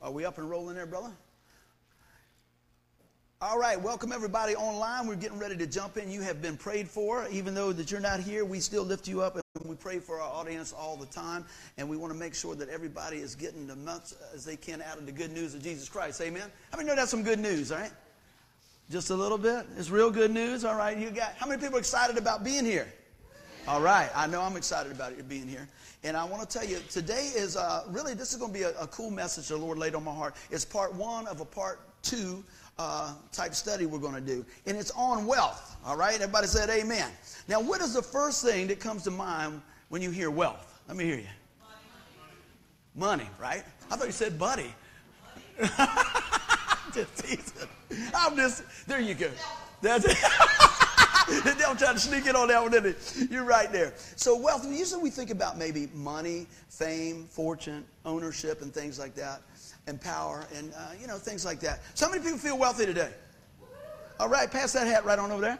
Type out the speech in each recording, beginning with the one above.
Are we up and rolling there, brother? All right, welcome everybody online. We're getting ready to jump in. You have been prayed for. Even though that you're not here, we still lift you up and we pray for our audience all the time. And we want to make sure that everybody is getting as much as they can out of the good news of Jesus Christ. Amen. How many know that's some good news, all right? Just a little bit. It's real good news. All right, you got how many people are excited about being here? All right, I know I'm excited about it being here. And I want to tell you, today is uh, really, this is going to be a, a, cool message the Lord laid on my heart. It's part one of a part two uh, type study we're going to do. And it's on wealth. All right, everybody said amen. Now, what is the first thing that comes to mind when you hear wealth? Let me hear you. Money, right? I thought you said buddy. just. I'm just, there you go. That's it. the devil tried to sneak in on that one, didn't he? You're right there. So wealth, usually we think about maybe money, fame, fortune, ownership, and things like that, and power, and, uh, you know, things like that. So many people feel wealthy today? All right, pass that hat right on over there.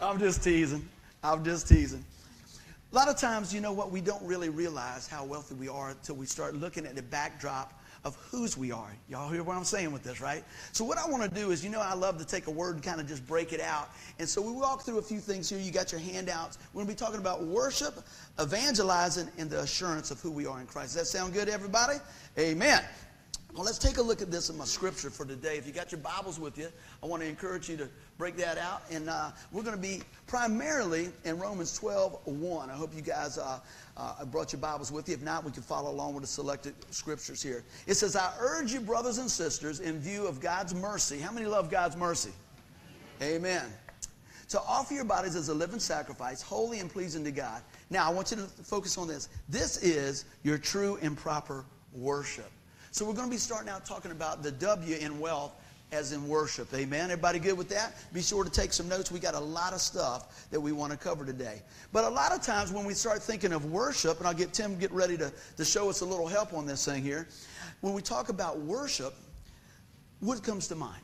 I'm just teasing. I'm just teasing. A lot of times, you know what, we don't really realize how wealthy we are until we start looking at the backdrop of whose we are. Y'all hear what I'm saying with this, right? So what I want to do is, you know, I love to take a word and kind of just break it out. And so we walk through a few things here. You got your handouts. We're going to be talking about worship, evangelizing, and the assurance of who we are in Christ. Does that sound good, everybody? Amen. Well, let's take a look at this in my scripture for today. If you got your Bibles with you, I want to encourage you to break that out. And uh, we're going to be primarily in Romans 12 1. I hope you guys uh, uh, brought your Bibles with you. If not, we can follow along with the selected scriptures here. It says, I urge you, brothers and sisters, in view of God's mercy. How many love God's mercy? Amen. To offer your bodies as a living sacrifice, holy and pleasing to God. Now, I want you to focus on this. This is your true and proper worship. So we're going to be starting out talking about the W in wealth as in worship. Amen. Everybody good with that? Be sure to take some notes. We got a lot of stuff that we want to cover today. But a lot of times when we start thinking of worship, and I'll get Tim get ready to, to show us a little help on this thing here. When we talk about worship, what comes to mind?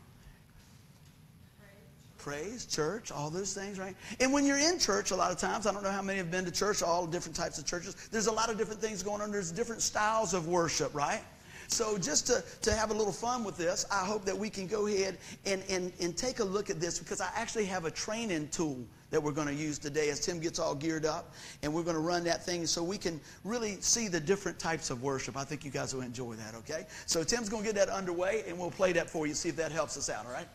praise, church, all those things, right? And when you're in church, a lot of times, I don't know how many have been to church, all different types of churches. There's a lot of different things going on. There's different styles of worship, right? So, just to, to have a little fun with this, I hope that we can go ahead and, and, and take a look at this because I actually have a training tool that we're going to use today as Tim gets all geared up. And we're going to run that thing so we can really see the different types of worship. I think you guys will enjoy that, okay? So, Tim's going to get that underway and we'll play that for you, see if that helps us out, all right?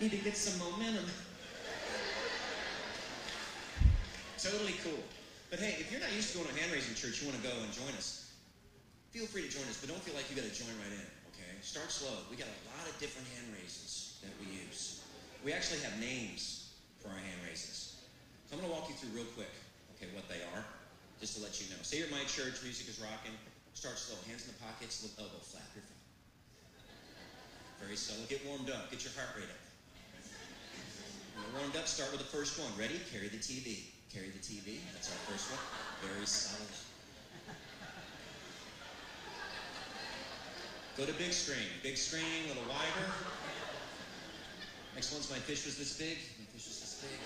Need to get some momentum. Totally cool. But hey, if you're not used to going to hand raising church, you want to go and join us, feel free to join us, but don't feel like you got to join right in, okay? Start slow. We got a lot of different hand raises that we use. We actually have names for our hand raises. So I'm going to walk you through real quick, okay, what they are, just to let you know. Say you're at my church, music is rocking. Start slow. Hands in the pockets, elbow flap. You're fine. Very slow. Get warmed up. Get your heart rate up. You're warmed up, start with the first one. Ready? Carry the TV. Carry the TV. That's our first one. Very subtle. Go to big screen. Big screen, a little wider. Next one's my fish was this big. My fish was this big.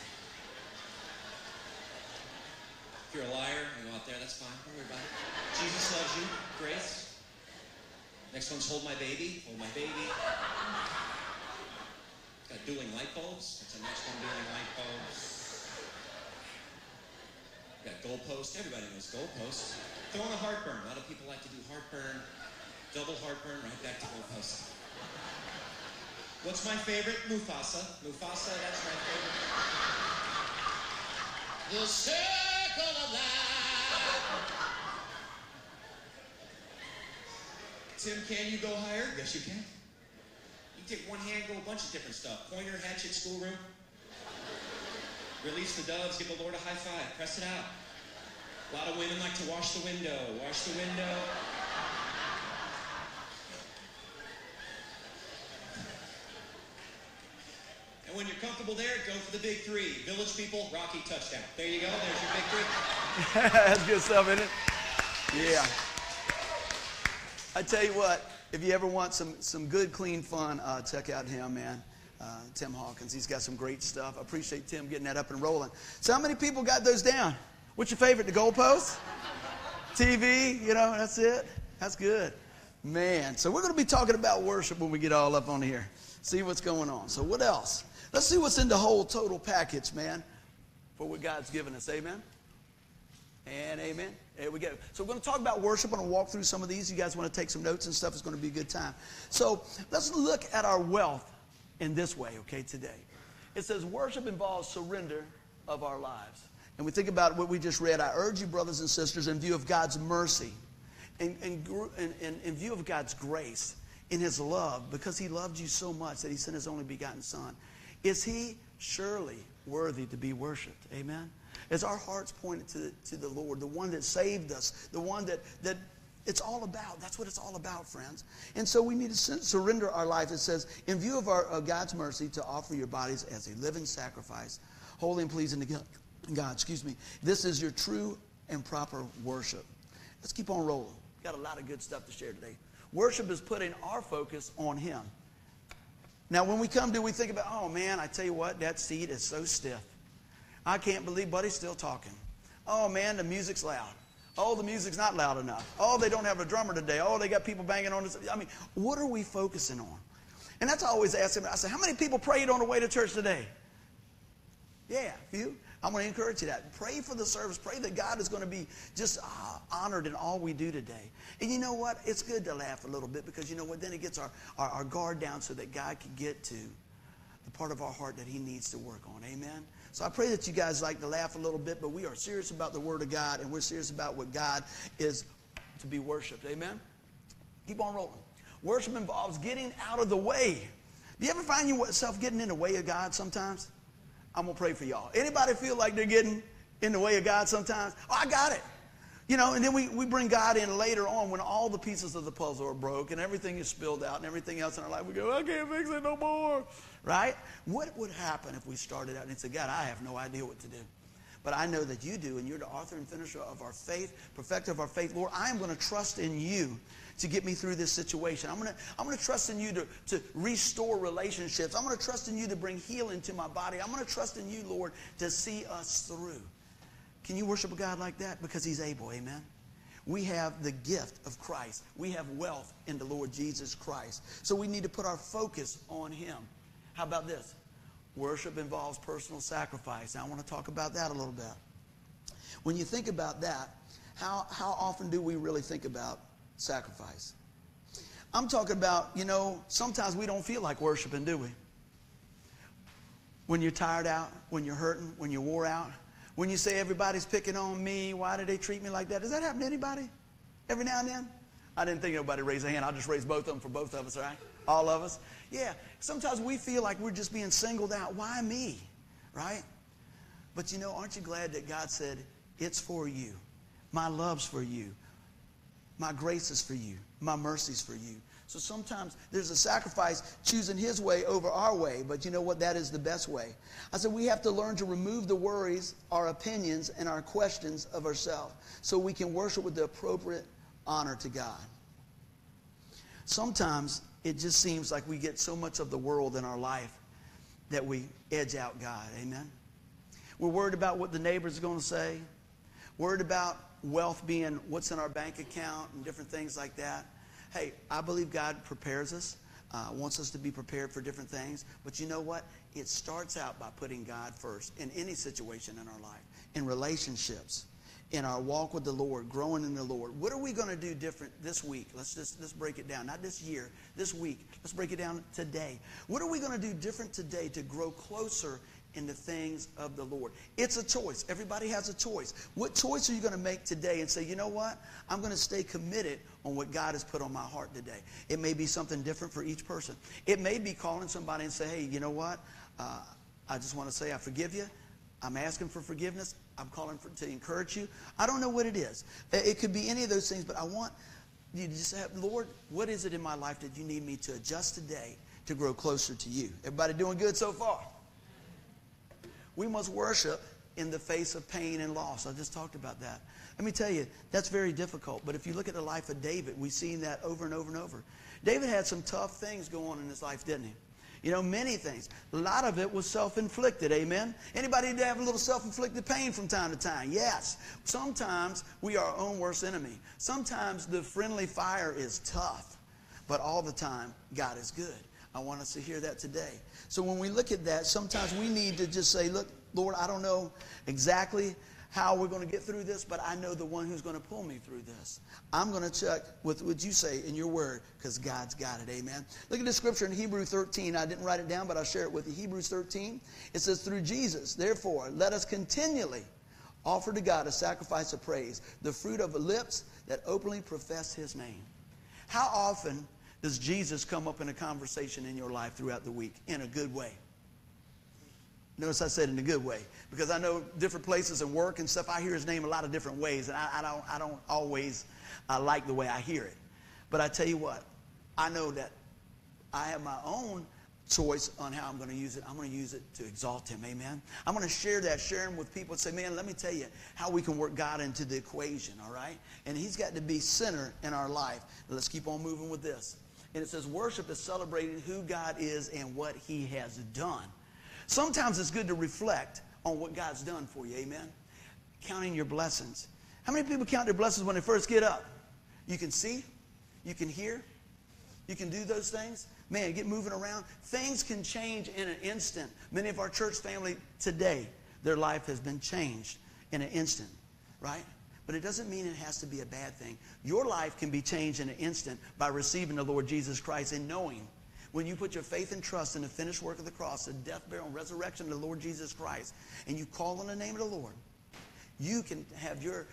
If you're a liar, you go out there, that's fine. Don't worry about it. Jesus loves you. Grace. Next one's hold my baby. Hold my baby. Uh, Got dueling light bulbs. That's the next one, doing light bulbs. Got goalpost. Everybody knows goalpost. Throwing a heartburn. A lot of people like to do heartburn. Double heartburn, right back to goalpost. What's my favorite? Mufasa. Mufasa, that's my favorite. The circle of life. Tim, can you go higher? Yes, you can. You take one hand, go a bunch of different stuff. Pointer, hatchet, schoolroom. Release the doves, give the Lord a high five, press it out. A lot of women like to wash the window. Wash the window. And when you're comfortable there, go for the big three. Village people, Rocky touchdown. There you go. There's your big three. That's good stuff, isn't it? Yeah. I tell you what, if you ever want some, some good, clean fun, uh, check out him, man. Uh, Tim Hawkins. He's got some great stuff. I appreciate Tim getting that up and rolling. So, how many people got those down? What's your favorite? The goalpost? TV? You know, that's it? That's good. Man, so we're going to be talking about worship when we get all up on here. See what's going on. So, what else? Let's see what's in the whole total package, man, for what God's given us. Amen? And amen. There we go. So we're going to talk about worship. I'm going to walk through some of these. You guys want to take some notes and stuff. It's going to be a good time. So let's look at our wealth in this way, okay, today. It says worship involves surrender of our lives. And we think about what we just read. I urge you, brothers and sisters, in view of God's mercy, in, in, in, in view of God's grace, in His love, because He loved you so much that He sent His only begotten Son, is He surely worthy to be worshiped? Amen? As our hearts pointed to the, to the Lord, the one that saved us, the one that, that it's all about. That's what it's all about, friends. And so we need to surrender our life. It says, in view of, our, of God's mercy, to offer your bodies as a living sacrifice, holy and pleasing to God. Excuse me. This is your true and proper worship. Let's keep on rolling. Got a lot of good stuff to share today. Worship is putting our focus on Him. Now, when we come to, we think about, oh man, I tell you what, that seat is so stiff. I can't believe Buddy's still talking. Oh man, the music's loud. Oh, the music's not loud enough. Oh, they don't have a drummer today. Oh, they got people banging on this. I mean, what are we focusing on? And that's I always ask. I say, how many people prayed on the way to church today? Yeah, a few. I'm going to encourage you that. Pray for the service. Pray that God is going to be just uh, honored in all we do today. And you know what? It's good to laugh a little bit because you know what? Then it gets our, our, our guard down so that God can get to the part of our heart that He needs to work on. Amen? So I pray that you guys like to laugh a little bit, but we are serious about the Word of God and we're serious about what God is to be worshiped. Amen? Keep on rolling. Worship involves getting out of the way. Do you ever find yourself getting in the way of God sometimes? I'm going to pray for y'all. Anybody feel like they're getting in the way of God sometimes? Oh, I got it. You know, and then we, we bring God in later on when all the pieces of the puzzle are broke and everything is spilled out and everything else in our life. We go, I can't fix it no more right? What would happen if we started out and said, God, I have no idea what to do. But I know that you do, and you're the author and finisher of our faith, perfecter of our faith. Lord, I am going to trust in you to get me through this situation. I'm going to, I'm going to trust in you to, to restore relationships. I'm going to trust in you to bring healing to my body. I'm going to trust in you, Lord, to see us through. Can you worship a God like that? Because he's able, amen? We have the gift of Christ. We have wealth in the Lord Jesus Christ. So we need to put our focus on him. How about this? Worship involves personal sacrifice. Now, I want to talk about that a little bit. When you think about that, how, how often do we really think about sacrifice? I'm talking about, you know, sometimes we don't feel like worshiping, do we? When you're tired out, when you're hurting, when you're wore out, when you say everybody's picking on me, why do they treat me like that? Does that happen to anybody? Every now and then? I didn't think nobody raised a hand. I'll just raise both of them for both of us, right? All of us. Yeah, sometimes we feel like we're just being singled out. Why me? Right? But you know, aren't you glad that God said, It's for you. My love's for you. My grace is for you. My mercy's for you. So sometimes there's a sacrifice choosing His way over our way, but you know what? That is the best way. I said we have to learn to remove the worries, our opinions, and our questions of ourselves so we can worship with the appropriate honor to God. Sometimes it just seems like we get so much of the world in our life that we edge out God. Amen? We're worried about what the neighbor's are going to say, worried about wealth being what's in our bank account and different things like that. Hey, I believe God prepares us, uh, wants us to be prepared for different things. But you know what? It starts out by putting God first in any situation in our life, in relationships in our walk with the Lord, growing in the Lord. What are we going to do different this week? Let's just let's break it down. Not this year, this week. Let's break it down today. What are we going to do different today to grow closer in the things of the Lord. It's a choice. Everybody has a choice. What choice are you going to make today and say, you know what? I'm going to stay committed on what God has put on my heart today. It may be something different for each person. It may be calling somebody and say, hey, you know what? Uh, I just want to say I forgive you. I'm asking for forgiveness. I'm calling for, to encourage you. I don't know what it is. It could be any of those things, but I want you to just have, Lord, what is it in my life that you need me to adjust today to grow closer to you? Everybody doing good so far? We must worship in the face of pain and loss. I just talked about that. Let me tell you, that's very difficult. But if you look at the life of David, we've seen that over and over and over. David had some tough things go on in his life, didn't he? You know, many things. A lot of it was self-inflicted, amen? Anybody have a little self-inflicted pain from time to time? Yes. Sometimes we are our own worst enemy. Sometimes the friendly fire is tough, but all the time, God is good. I want us to hear that today. So when we look at that, sometimes we need to just say, look, Lord, I don't know exactly how we're going to get through this, but I know the one who's going to pull me through this. I'm going to check with what you say in your word because God's got it. Amen. Look at the scripture in Hebrew 13. I didn't write it down, but I'll share it with you. Hebrews 13. It says, through Jesus, therefore, let us continually offer to God a sacrifice of praise, the fruit of lips that openly profess his name. How often does Jesus come up in a conversation in your life throughout the week in a good way? Notice I said in a good way because I know different places and work and stuff. I hear his name a lot of different ways, and I, I don't, I don't always uh, like the way I hear it. But I tell you what, I know that I have my own choice on how I'm going to use it. I'm going to use it to exalt Him. Amen. I'm going to share that, share Him with people and say, man, let me tell you how we can work God into the equation, all right? And He's got to be center in our life. Let's keep on moving with this. And it says, worship is celebrating who God is and what He has done. Sometimes it's good to reflect on what God's done for you. Amen. Counting your blessings. How many people count their blessings when they first get up? You can see, you can hear, you can do those things. Man, get moving around. Things can change in an instant. Many of our church family today, their life has been changed in an instant, right? But it doesn't mean it has to be a bad thing. Your life can be changed in an instant by receiving the Lord Jesus Christ and knowing when you put your faith and trust in the finished work of the cross, the death, burial, and resurrection of the Lord Jesus Christ, and you call on the name of the Lord, you can have your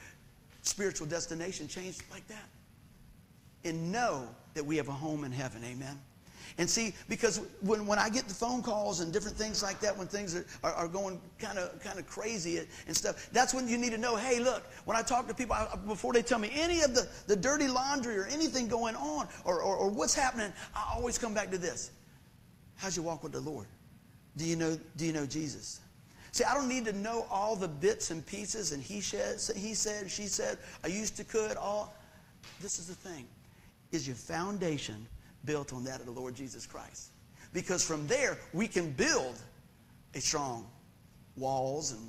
spiritual destination changed like that. And know that we have a home in heaven. Amen. And see, because when, when I get the phone calls and different things like that, when things are, are, are going kind of kind of crazy and stuff, that's when you need to know, hey, look, when I talk to people, I, before they tell me any of the, the dirty laundry or anything going on or, or, or what's happening, I always come back to this. How's your walk with the Lord? Do you know, do you know Jesus? See, I don't need to know all the bits and pieces and he said, he said, she said, I used to could, all. This is the thing. Is your foundation built on that of the Lord Jesus Christ. Because from there, we can build a strong walls and,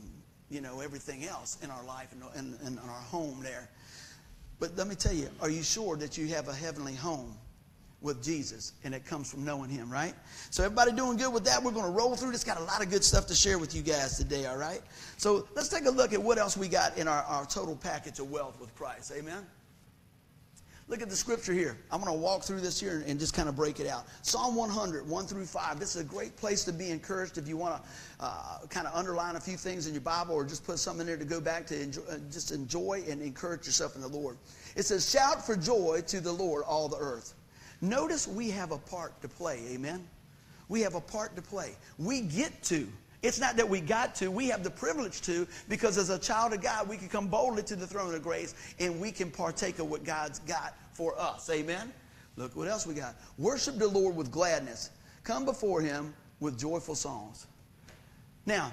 you know, everything else in our life and in, our home there. But let me tell you, are you sure that you have a heavenly home with Jesus and it comes from knowing him, right? So everybody doing good with that? We're going to roll through this. Got a lot of good stuff to share with you guys today, all right? So let's take a look at what else we got in our, our total package of wealth with Christ. Amen? Look at the scripture here. I'm going to walk through this here and just kind of break it out. Psalm 100, 1 through 5. This is a great place to be encouraged if you want to uh, kind of underline a few things in your Bible or just put something in there to go back to enjoy, uh, just enjoy and encourage yourself in the Lord. It says, Shout for joy to the Lord, all the earth. Notice we have a part to play. Amen? We have a part to play. We get to it's not that we got to, we have the privilege to, because as a child of God, we can come boldly to the throne of grace and we can partake of what God's got for us. Amen? Look what else we got. Worship the Lord with gladness. Come before him with joyful songs. Now,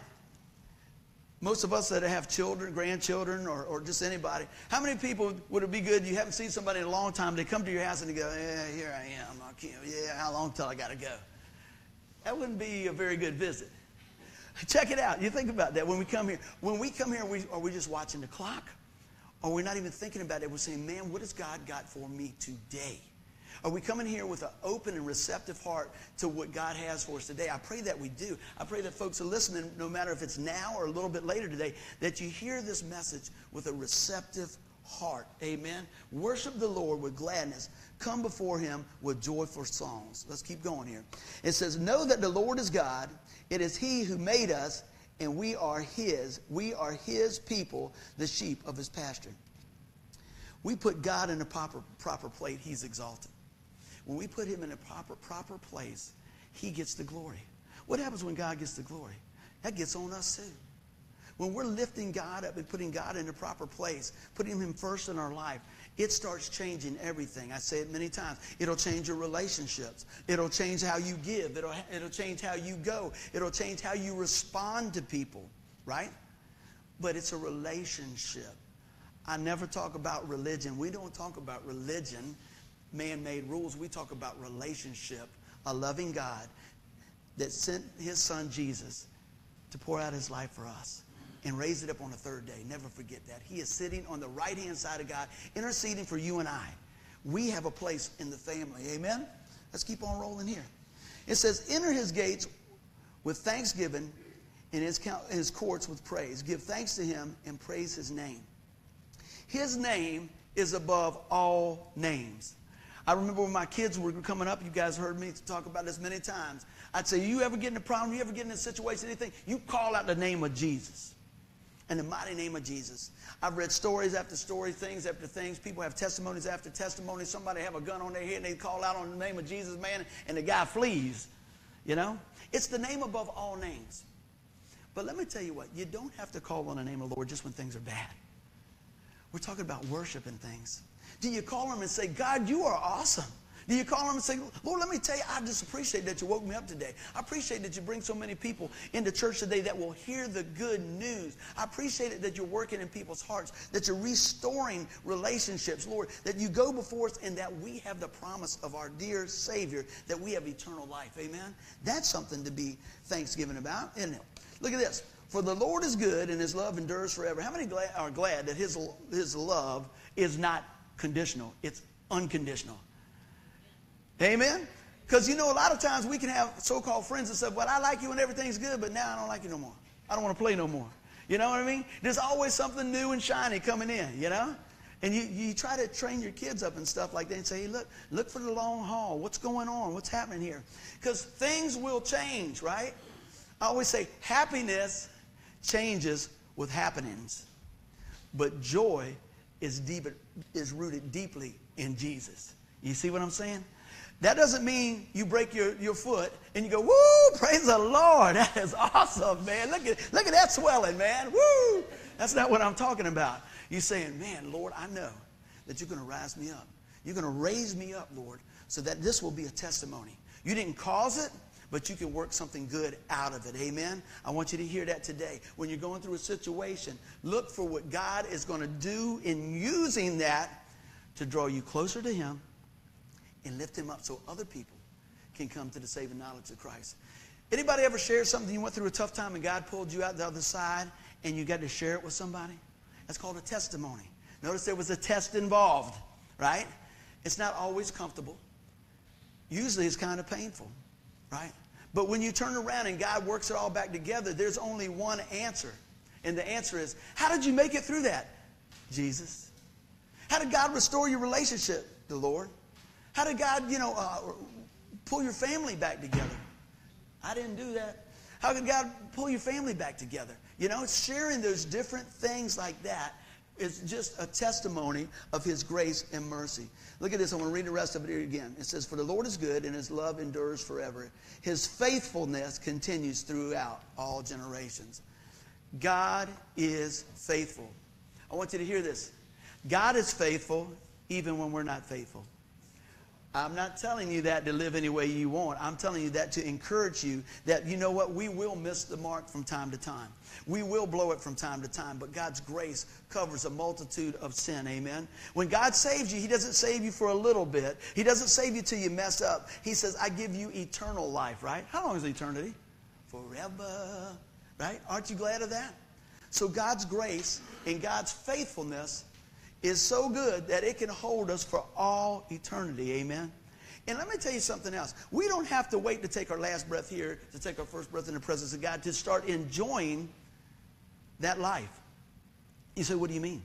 most of us that have children, grandchildren, or, or just anybody, how many people would it be good? You haven't seen somebody in a long time. They come to your house and they go, Yeah, here I am. I can't, yeah, how long till I got to go? That wouldn't be a very good visit. Check it out. You think about that when we come here. When we come here, we, are we just watching the clock? Or we're not even thinking about it. We're saying, man, what has God got for me today? Are we coming here with an open and receptive heart to what God has for us today? I pray that we do. I pray that folks are listening, no matter if it's now or a little bit later today, that you hear this message with a receptive heart. Amen. Worship the Lord with gladness. Come before him with joyful songs. Let's keep going here. It says, Know that the Lord is God. It is he who made us, and we are his. We are his people, the sheep of his pasture. We put God in a proper, proper plate, he's exalted. When we put him in a proper, proper place, he gets the glory. What happens when God gets the glory? That gets on us too. When we're lifting God up and putting God in a proper place, putting him first in our life, it starts changing everything. I say it many times. It'll change your relationships. It'll change how you give. It'll, it'll change how you go. It'll change how you respond to people, right? But it's a relationship. I never talk about religion. We don't talk about religion, man made rules. We talk about relationship, a loving God that sent his son Jesus to pour out his life for us and raise it up on the third day. Never forget that. He is sitting on the right hand side of God, interceding for you and I. We have a place in the family. Amen? Let's keep on rolling here. It says, Enter his gates with thanksgiving and his, his courts with praise. Give thanks to him and praise his name. His name is above all names. I remember when my kids were coming up, you guys heard me talk about this many times. I'd say, You ever get in a problem, you ever get in a situation, anything, you call out the name of Jesus in the mighty name of Jesus. I've read stories after stories, things after things. People have testimonies after testimonies. Somebody have a gun on their head and they call out on the name of Jesus, man, and the guy flees. You know? It's the name above all names. But let me tell you what, you don't have to call on the name of the Lord just when things are bad. We're talking about worship and things. Do you call him and say, God, you are awesome? Do you call him and say, Lord, let me tell you, I just appreciate that you woke me up today. I appreciate that you bring so many people into church today that will hear the good news. I appreciate it that you're working in people's hearts, that you're restoring relationships, Lord, that you go before us and that we have the promise of our dear Savior that we have eternal life. Amen? That's something to be thanksgiving about, isn't it? Look at this. For the Lord is good and his love endures forever. How many are glad that his, his love is not conditional? It's unconditional. Amen? Because you know, a lot of times we can have so called friends and stuff, Well, I like you and everything's good, but now I don't like you no more. I don't want to play no more. You know what I mean? There's always something new and shiny coming in, you know? And you, you try to train your kids up and stuff like that and say, hey, look, look for the long haul. What's going on? What's happening here? Because things will change, right? I always say happiness changes with happenings. But joy is deep, is rooted deeply in Jesus. You see what I'm saying? That doesn't mean you break your, your foot and you go, woo, praise the Lord. That is awesome, man. Look at, look at that swelling, man. Woo. That's not what I'm talking about. You're saying, man, Lord, I know that you're going to rise me up. You're going to raise me up, Lord, so that this will be a testimony. You didn't cause it, but you can work something good out of it. Amen? I want you to hear that today. When you're going through a situation, look for what God is going to do in using that to draw you closer to Him and lift him up so other people can come to the saving knowledge of Christ. Anybody ever share something you went through a tough time and God pulled you out the other side and you got to share it with somebody? That's called a testimony. Notice there was a test involved, right? It's not always comfortable. Usually it's kind of painful, right? But when you turn around and God works it all back together, there's only one answer. And the answer is, how did you make it through that? Jesus. How did God restore your relationship? The Lord. How did God, you know, uh, pull your family back together? I didn't do that. How could God pull your family back together? You know, sharing those different things like that is just a testimony of His grace and mercy. Look at this. I'm going to read the rest of it here again. It says, For the Lord is good, and His love endures forever. His faithfulness continues throughout all generations. God is faithful. I want you to hear this. God is faithful even when we're not faithful. I'm not telling you that to live any way you want. I'm telling you that to encourage you that, you know what, we will miss the mark from time to time. We will blow it from time to time, but God's grace covers a multitude of sin. Amen. When God saves you, He doesn't save you for a little bit, He doesn't save you till you mess up. He says, I give you eternal life, right? How long is eternity? Forever, right? Aren't you glad of that? So God's grace and God's faithfulness is so good that it can hold us for all eternity. Amen. And let me tell you something else. We don't have to wait to take our last breath here, to take our first breath in the presence of God, to start enjoying that life. You say, what do you mean?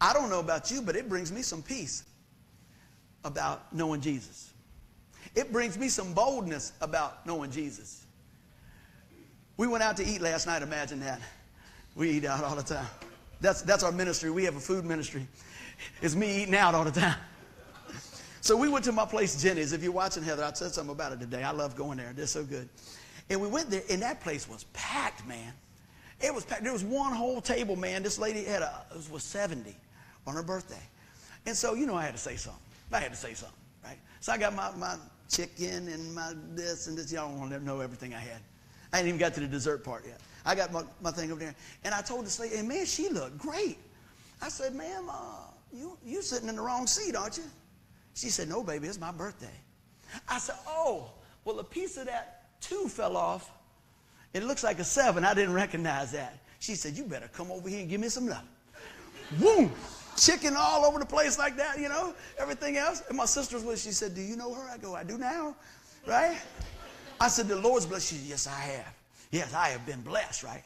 I don't know about you, but it brings me some peace about knowing Jesus. It brings me some boldness about knowing Jesus. We went out to eat last night, imagine that. We eat out all the time. That's, that's our ministry. We have a food ministry. It's me eating out all the time. So we went to my place, Jenny's. If you're watching Heather, I said something about it today. I love going there. They're so good. And we went there, and that place was packed, man. It was packed. There was one whole table, man. This lady had a was 70 on her birthday. And so, you know, I had to say something. I had to say something, right? So I got my, my chicken and my this and this. Y'all don't want to know everything I had. I hadn't even got to the dessert part yet. I got my, my thing over there. And I told this lady, hey, man, she looked great. I said, ma'am, uh, you, you sitting in the wrong seat, aren't you? She said, no, baby, it's my birthday. I said, oh, well, a piece of that two fell off. It looks like a seven. I didn't recognize that. She said, you better come over here and give me some love. Boom! Chicken all over the place like that, you know, everything else. And my sister's with, she said, do you know her? I go, I do now, right? I said, the Lord's blessed you. Yes, I have. Yes, I have been blessed, right?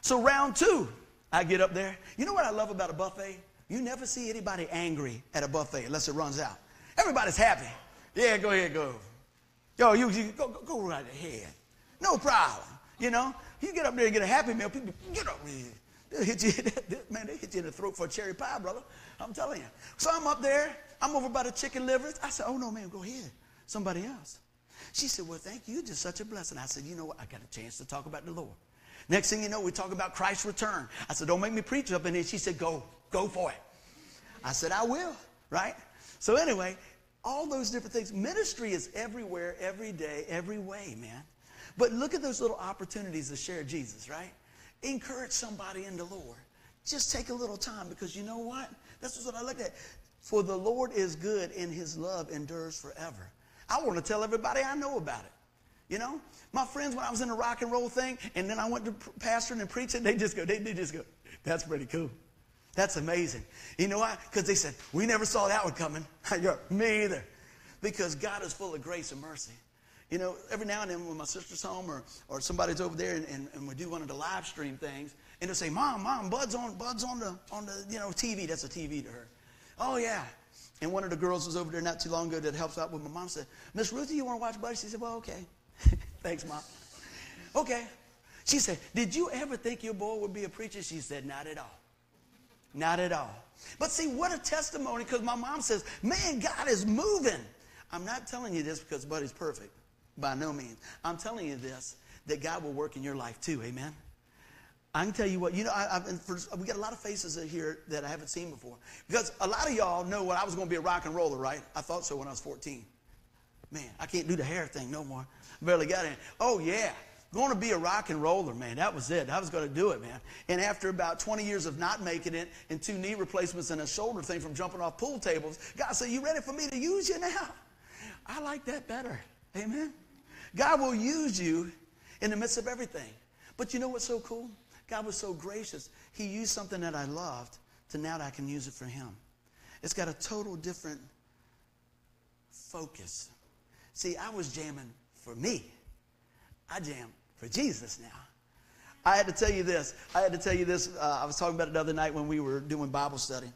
So round two, I get up there. You know what I love about a buffet? You never see anybody angry at a buffet unless it runs out. Everybody's happy. Yeah, go ahead, go. Yo, you, you go, go, go right ahead. No problem. You know, you get up there and get a happy meal. People get up there. They'll hit you, man, they hit you in the throat for a cherry pie, brother. I'm telling you. So I'm up there. I'm over by the chicken livers. I said, oh, no, man, go ahead. Somebody else. She said, well, thank you. You're just such a blessing. I said, you know what? I got a chance to talk about the Lord. Next thing you know, we talk about Christ's return. I said, don't make me preach up in here. She said, go, go for it. I said, I will, right? So anyway, all those different things. Ministry is everywhere, every day, every way, man. But look at those little opportunities to share Jesus, right? Encourage somebody in the Lord. Just take a little time because you know what? That's what I look at. For the Lord is good and his love endures forever. I want to tell everybody I know about it. You know, my friends, when I was in the rock and roll thing, and then I went to pastoring and preaching, they just go, they, they just go, that's pretty cool. That's amazing. You know why? Because they said, we never saw that one coming. I go, me either. Because God is full of grace and mercy. You know, every now and then when my sister's home or, or somebody's over there and, and, and we do one of the live stream things, and they'll say, Mom, Mom, Bud's on Bud's on the on the you know TV. That's a TV to her. Oh yeah. And one of the girls was over there not too long ago that helps out with my mom said, Miss Ruthie, you want to watch Buddy? She said, Well, okay. Thanks, Mom. Okay. She said, Did you ever think your boy would be a preacher? She said, Not at all. Not at all. But see, what a testimony, because my mom says, Man, God is moving. I'm not telling you this because Buddy's perfect. By no means. I'm telling you this that God will work in your life too. Amen. I can tell you what, you know, I, for, we got a lot of faces here that I haven't seen before. Because a lot of y'all know what I was going to be a rock and roller, right? I thought so when I was 14. Man, I can't do the hair thing no more. Barely got in. Oh, yeah. Going to be a rock and roller, man. That was it. I was going to do it, man. And after about 20 years of not making it and two knee replacements and a shoulder thing from jumping off pool tables, God said, You ready for me to use you now? I like that better. Amen. God will use you in the midst of everything. But you know what's so cool? God was so gracious. He used something that I loved to now that I can use it for Him. It's got a total different focus. See, I was jamming for me. I jam for Jesus now. I had to tell you this. I had to tell you this. Uh, I was talking about it the other night when we were doing Bible study.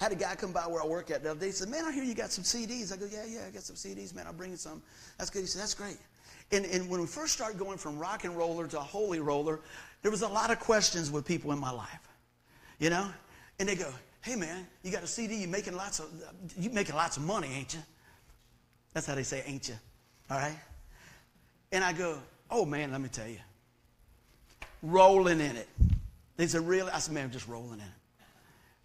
I had a guy come by where I work at the other day. He said, Man, I hear you got some CDs. I go, Yeah, yeah, I got some CDs, man. I'll bring you some. That's good. He said, That's great. And, and when we first started going from rock and roller to holy roller, there was a lot of questions with people in my life. You know? And they go, Hey man, you got a CD, you making lots of you making lots of money, ain't you? That's how they say, ain't you? All right? And I go, Oh man, let me tell you. Rolling in it. They said, Really? I said, Man, I'm just rolling in it.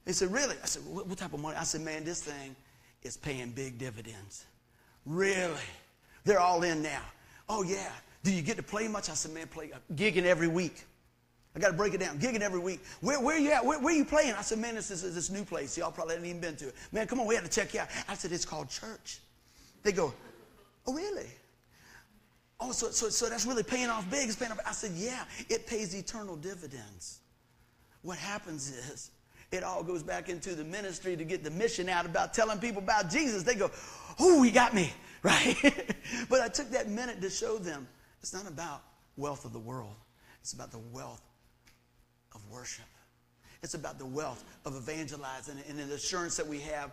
They said, Really? I said, what, what type of money? I said, Man, this thing is paying big dividends. Really? They're all in now. Oh, yeah. Do you get to play much? I said, Man, play uh, gigging every week. I got to break it down. Gigging every week. Where, where you at? Where, where you playing? I said, man, this is this new place. Y'all probably haven't even been to it. Man, come on, we have to check you out. I said, it's called church. They go, oh, really? Oh, so, so, so that's really paying off big. It's paying off. I said, yeah, it pays eternal dividends. What happens is it all goes back into the ministry to get the mission out about telling people about Jesus. They go, oh, he got me, right? but I took that minute to show them it's not about wealth of the world. It's about the wealth of worship. It's about the wealth of evangelizing and the assurance that we have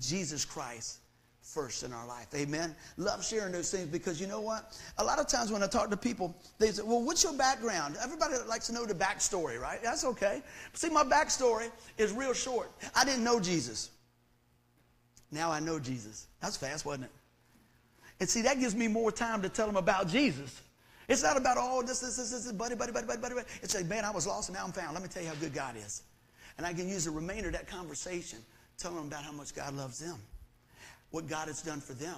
Jesus Christ first in our life. Amen. Love sharing those things because you know what? A lot of times when I talk to people, they say, Well, what's your background? Everybody likes to know the backstory, right? That's okay. See, my backstory is real short. I didn't know Jesus. Now I know Jesus. That's fast, wasn't it? And see, that gives me more time to tell them about Jesus. It's not about, oh, this, this, this, this, buddy, buddy, buddy, buddy, buddy. It's like, man, I was lost and now I'm found. Let me tell you how good God is. And I can use the remainder of that conversation telling them about how much God loves them what God has done for them,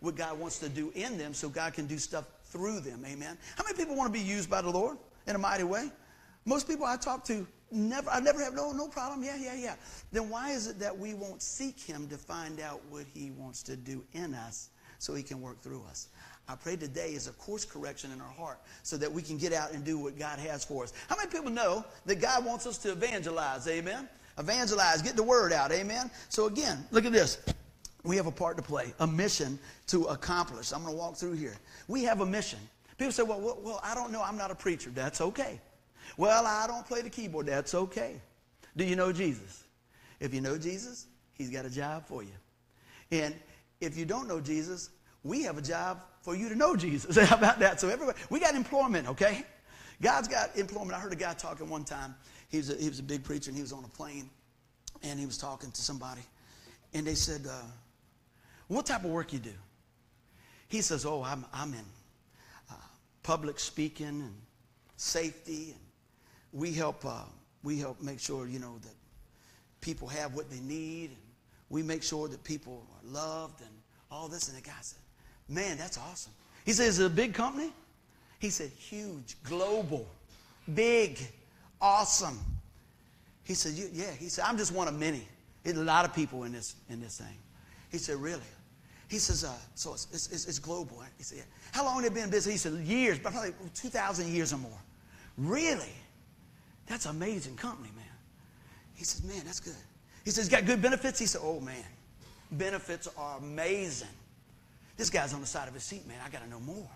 what God wants to do in them so God can do stuff through them. Amen. How many people want to be used by the Lord in a mighty way? Most people I talk to never I never have no no problem. Yeah, yeah, yeah. Then why is it that we won't seek him to find out what he wants to do in us so he can work through us? I pray today is a course correction in our heart so that we can get out and do what God has for us. How many people know that God wants us to evangelize? Amen. Evangelize, get the word out. Amen. So again, look at this we have a part to play, a mission to accomplish. I'm going to walk through here. We have a mission. People say, well, well, I don't know. I'm not a preacher. That's okay. Well, I don't play the keyboard. That's okay. Do you know Jesus? If you know Jesus, he's got a job for you. And if you don't know Jesus, we have a job for you to know Jesus. How about that? So everybody, we got employment, okay? God's got employment. I heard a guy talking one time. He was a, he was a big preacher, and he was on a plane, and he was talking to somebody. And they said, uh, what type of work you do? He says, Oh, I'm, I'm in uh, public speaking and safety, and we help, uh, we help make sure, you know, that people have what they need, and we make sure that people are loved and all this. And the guy said, Man, that's awesome. He it a big company? He said, Huge, global, big, awesome. He said, Yeah. He said, I'm just one of many. There's a lot of people in this, in this thing. He said, Really? He says, uh, So it's, it's, it's, global. He said, yeah. How long have they been busy? He said, Years, but probably 2,000 years or more. Really? That's amazing company, man. He says, Man, that's good. He says, Got good benefits? He said, Oh, man. Benefits are amazing. This guy's on the side of his seat, man. I got to know more.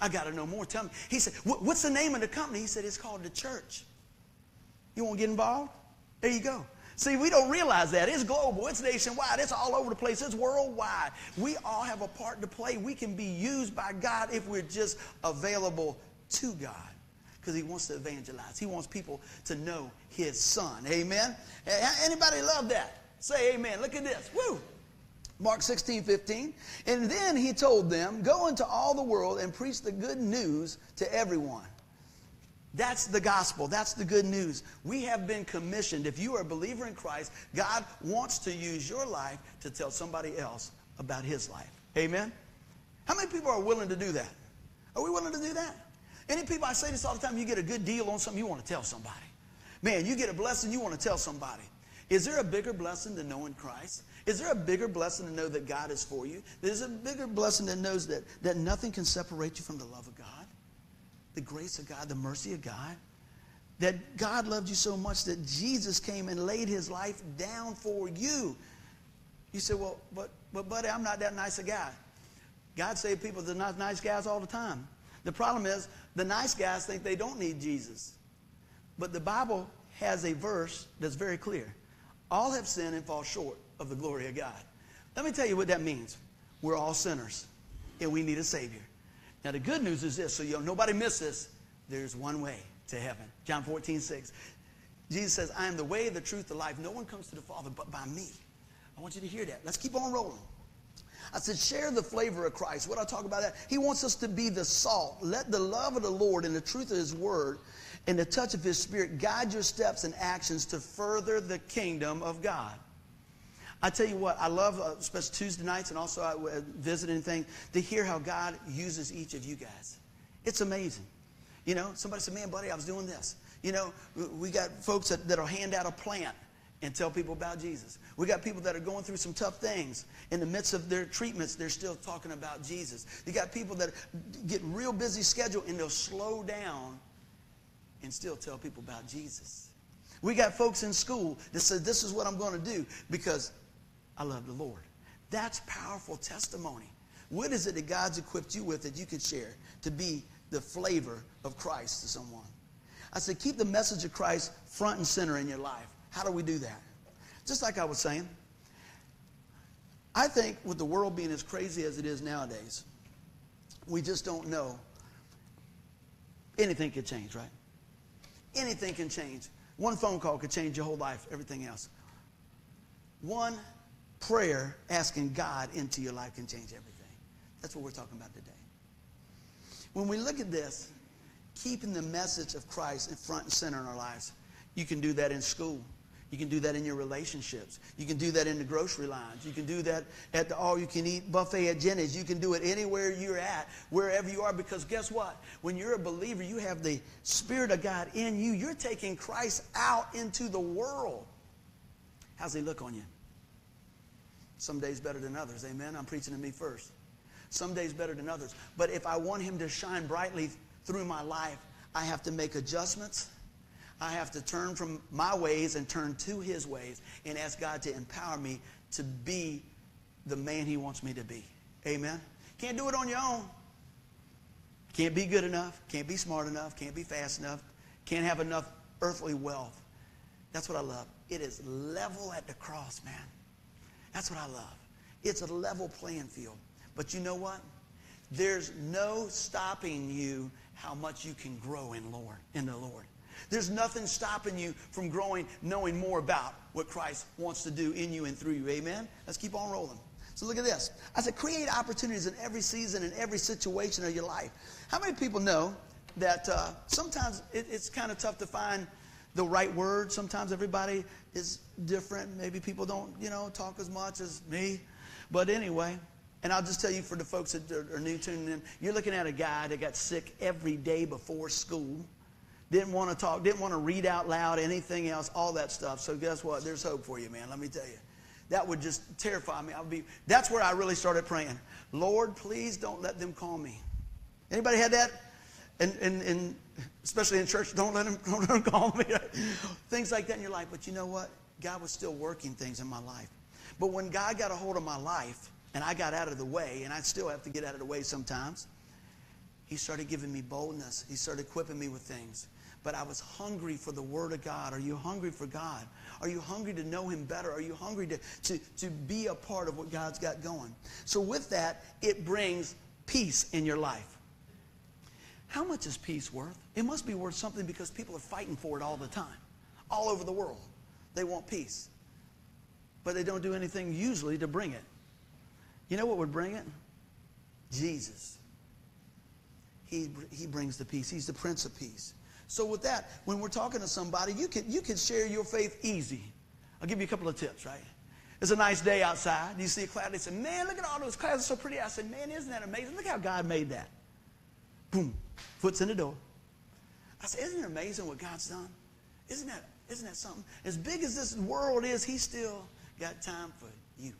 I got to know more. Tell me. He said, What's the name of the company? He said, It's called the church. You want to get involved? There you go. See, we don't realize that. It's global, it's nationwide, it's all over the place, it's worldwide. We all have a part to play. We can be used by God if we're just available to God because he wants to evangelize. He wants people to know his son. Amen. Anybody love that? Say amen. Look at this. Woo. Mark 16, 15. And then he told them, Go into all the world and preach the good news to everyone. That's the gospel. That's the good news. We have been commissioned. If you are a believer in Christ, God wants to use your life to tell somebody else about his life. Amen? How many people are willing to do that? Are we willing to do that? Any people, I say this all the time, you get a good deal on something, you want to tell somebody. Man, you get a blessing, you want to tell somebody. Is there a bigger blessing than knowing Christ? Is there a bigger blessing to know that God is for you? There's a bigger blessing that knows that, that nothing can separate you from the love of God the grace of God, the mercy of God. That God loved you so much that Jesus came and laid his life down for you. You say, well, but, but buddy, I'm not that nice a guy. God saved people that are not nice guys all the time. The problem is the nice guys think they don't need Jesus. But the Bible has a verse that's very clear. All have sinned and fall short of the glory of God. Let me tell you what that means. We're all sinners and we need a Savior. Now, the good news is this, so you nobody miss this. There's one way to heaven. John 14, 6. Jesus says, I am the way, the truth, the life. No one comes to the Father but by me. I want you to hear that. Let's keep on rolling. I said, share the flavor of Christ. What I talk about that? He wants us to be the salt. Let the love of the Lord and the truth of His Word and the touch of His Spirit guide your steps and actions to further the kingdom of God. I tell you what, I love, uh, especially Tuesday nights and also I uh, visit anything, to hear how God uses each of you guys. It's amazing. You know, somebody said, man, buddy, I was doing this. You know, we got folks that, that'll hand out a plant and tell people about Jesus. We got people that are going through some tough things. In the midst of their treatments, they're still talking about Jesus. You got people that get real busy schedule and they'll slow down and still tell people about Jesus. We got folks in school that said, this is what I'm going to do because I love the Lord. That's powerful testimony. What is it that God's equipped you with that you could share to be the flavor of Christ to someone? I said, keep the message of Christ front and center in your life. How do we do that? Just like I was saying, I think with the world being as crazy as it is nowadays, we just don't know. Anything could change, right? Anything can change. One phone call could change your whole life, everything else. One prayer asking God into your life can change everything. That's what we're talking about today. When we look at this, keeping the message of Christ in front and center in our lives, you can do that in school. You can do that in your relationships. You can do that in the grocery lines. You can do that at the all you can eat buffet at Jenny's. You can do it anywhere you're at, wherever you are, because guess what? When you're a believer, you have the Spirit of God in you. You're taking Christ out into the world. How's he look on you? Some days better than others. Amen. I'm preaching to me first. Some days better than others. But if I want him to shine brightly through my life, I have to make adjustments I have to turn from my ways and turn to his ways and ask God to empower me to be the man he wants me to be. Amen. Can't do it on your own. Can't be good enough. Can't be smart enough. Can't be fast enough. Can't have enough earthly wealth. That's what I love. It is level at the cross, man. That's what I love. It's a level playing field. But you know what? There's no stopping you how much you can grow in Lord in the Lord. There's nothing stopping you from growing, knowing more about what Christ wants to do in you and through you. Amen? Let's keep on rolling. So look at this. I said, create opportunities in every season and every situation of your life. How many people know that uh, sometimes it, it's kind of tough to find the right word? Sometimes everybody is different. Maybe people don't, you know, talk as much as me. But anyway, and I'll just tell you for the folks that are, new tuning in, you're looking at a guy that got sick every day before school didn't want to talk, didn't want to read out loud anything else, all that stuff. So guess what? There's hope for you, man. Let me tell you. That would just terrify me. I would be that's where I really started praying. Lord, please don't let them call me. Anybody had that? And, and, and especially in church, don't let them, don't let them call me. things like that in your life. But you know what? God was still working things in my life. But when God got a hold of my life and I got out of the way, and I still have to get out of the way sometimes, He started giving me boldness. He started equipping me with things but I was hungry for the Word of God. Are you hungry for God? Are you hungry to know Him better? Are you hungry to, to, to be a part of what God's got going? So, with that, it brings peace in your life. How much is peace worth? It must be worth something because people are fighting for it all the time, all over the world. They want peace, but they don't do anything usually to bring it. You know what would bring it? Jesus. He, he brings the peace. He's the Prince of Peace. So with that, when we're talking to somebody, you can, you can share your faith easy. I'll give you a couple of tips, right? It's a nice day outside. You see a cloud. They say, man, look at all those clouds. They're so pretty. I said, man, isn't that amazing? Look how God made that. Boom. Foot's in the door. I said, isn't it amazing what God's done? Isn't that, isn't that something? As big as this world is, He still got time for you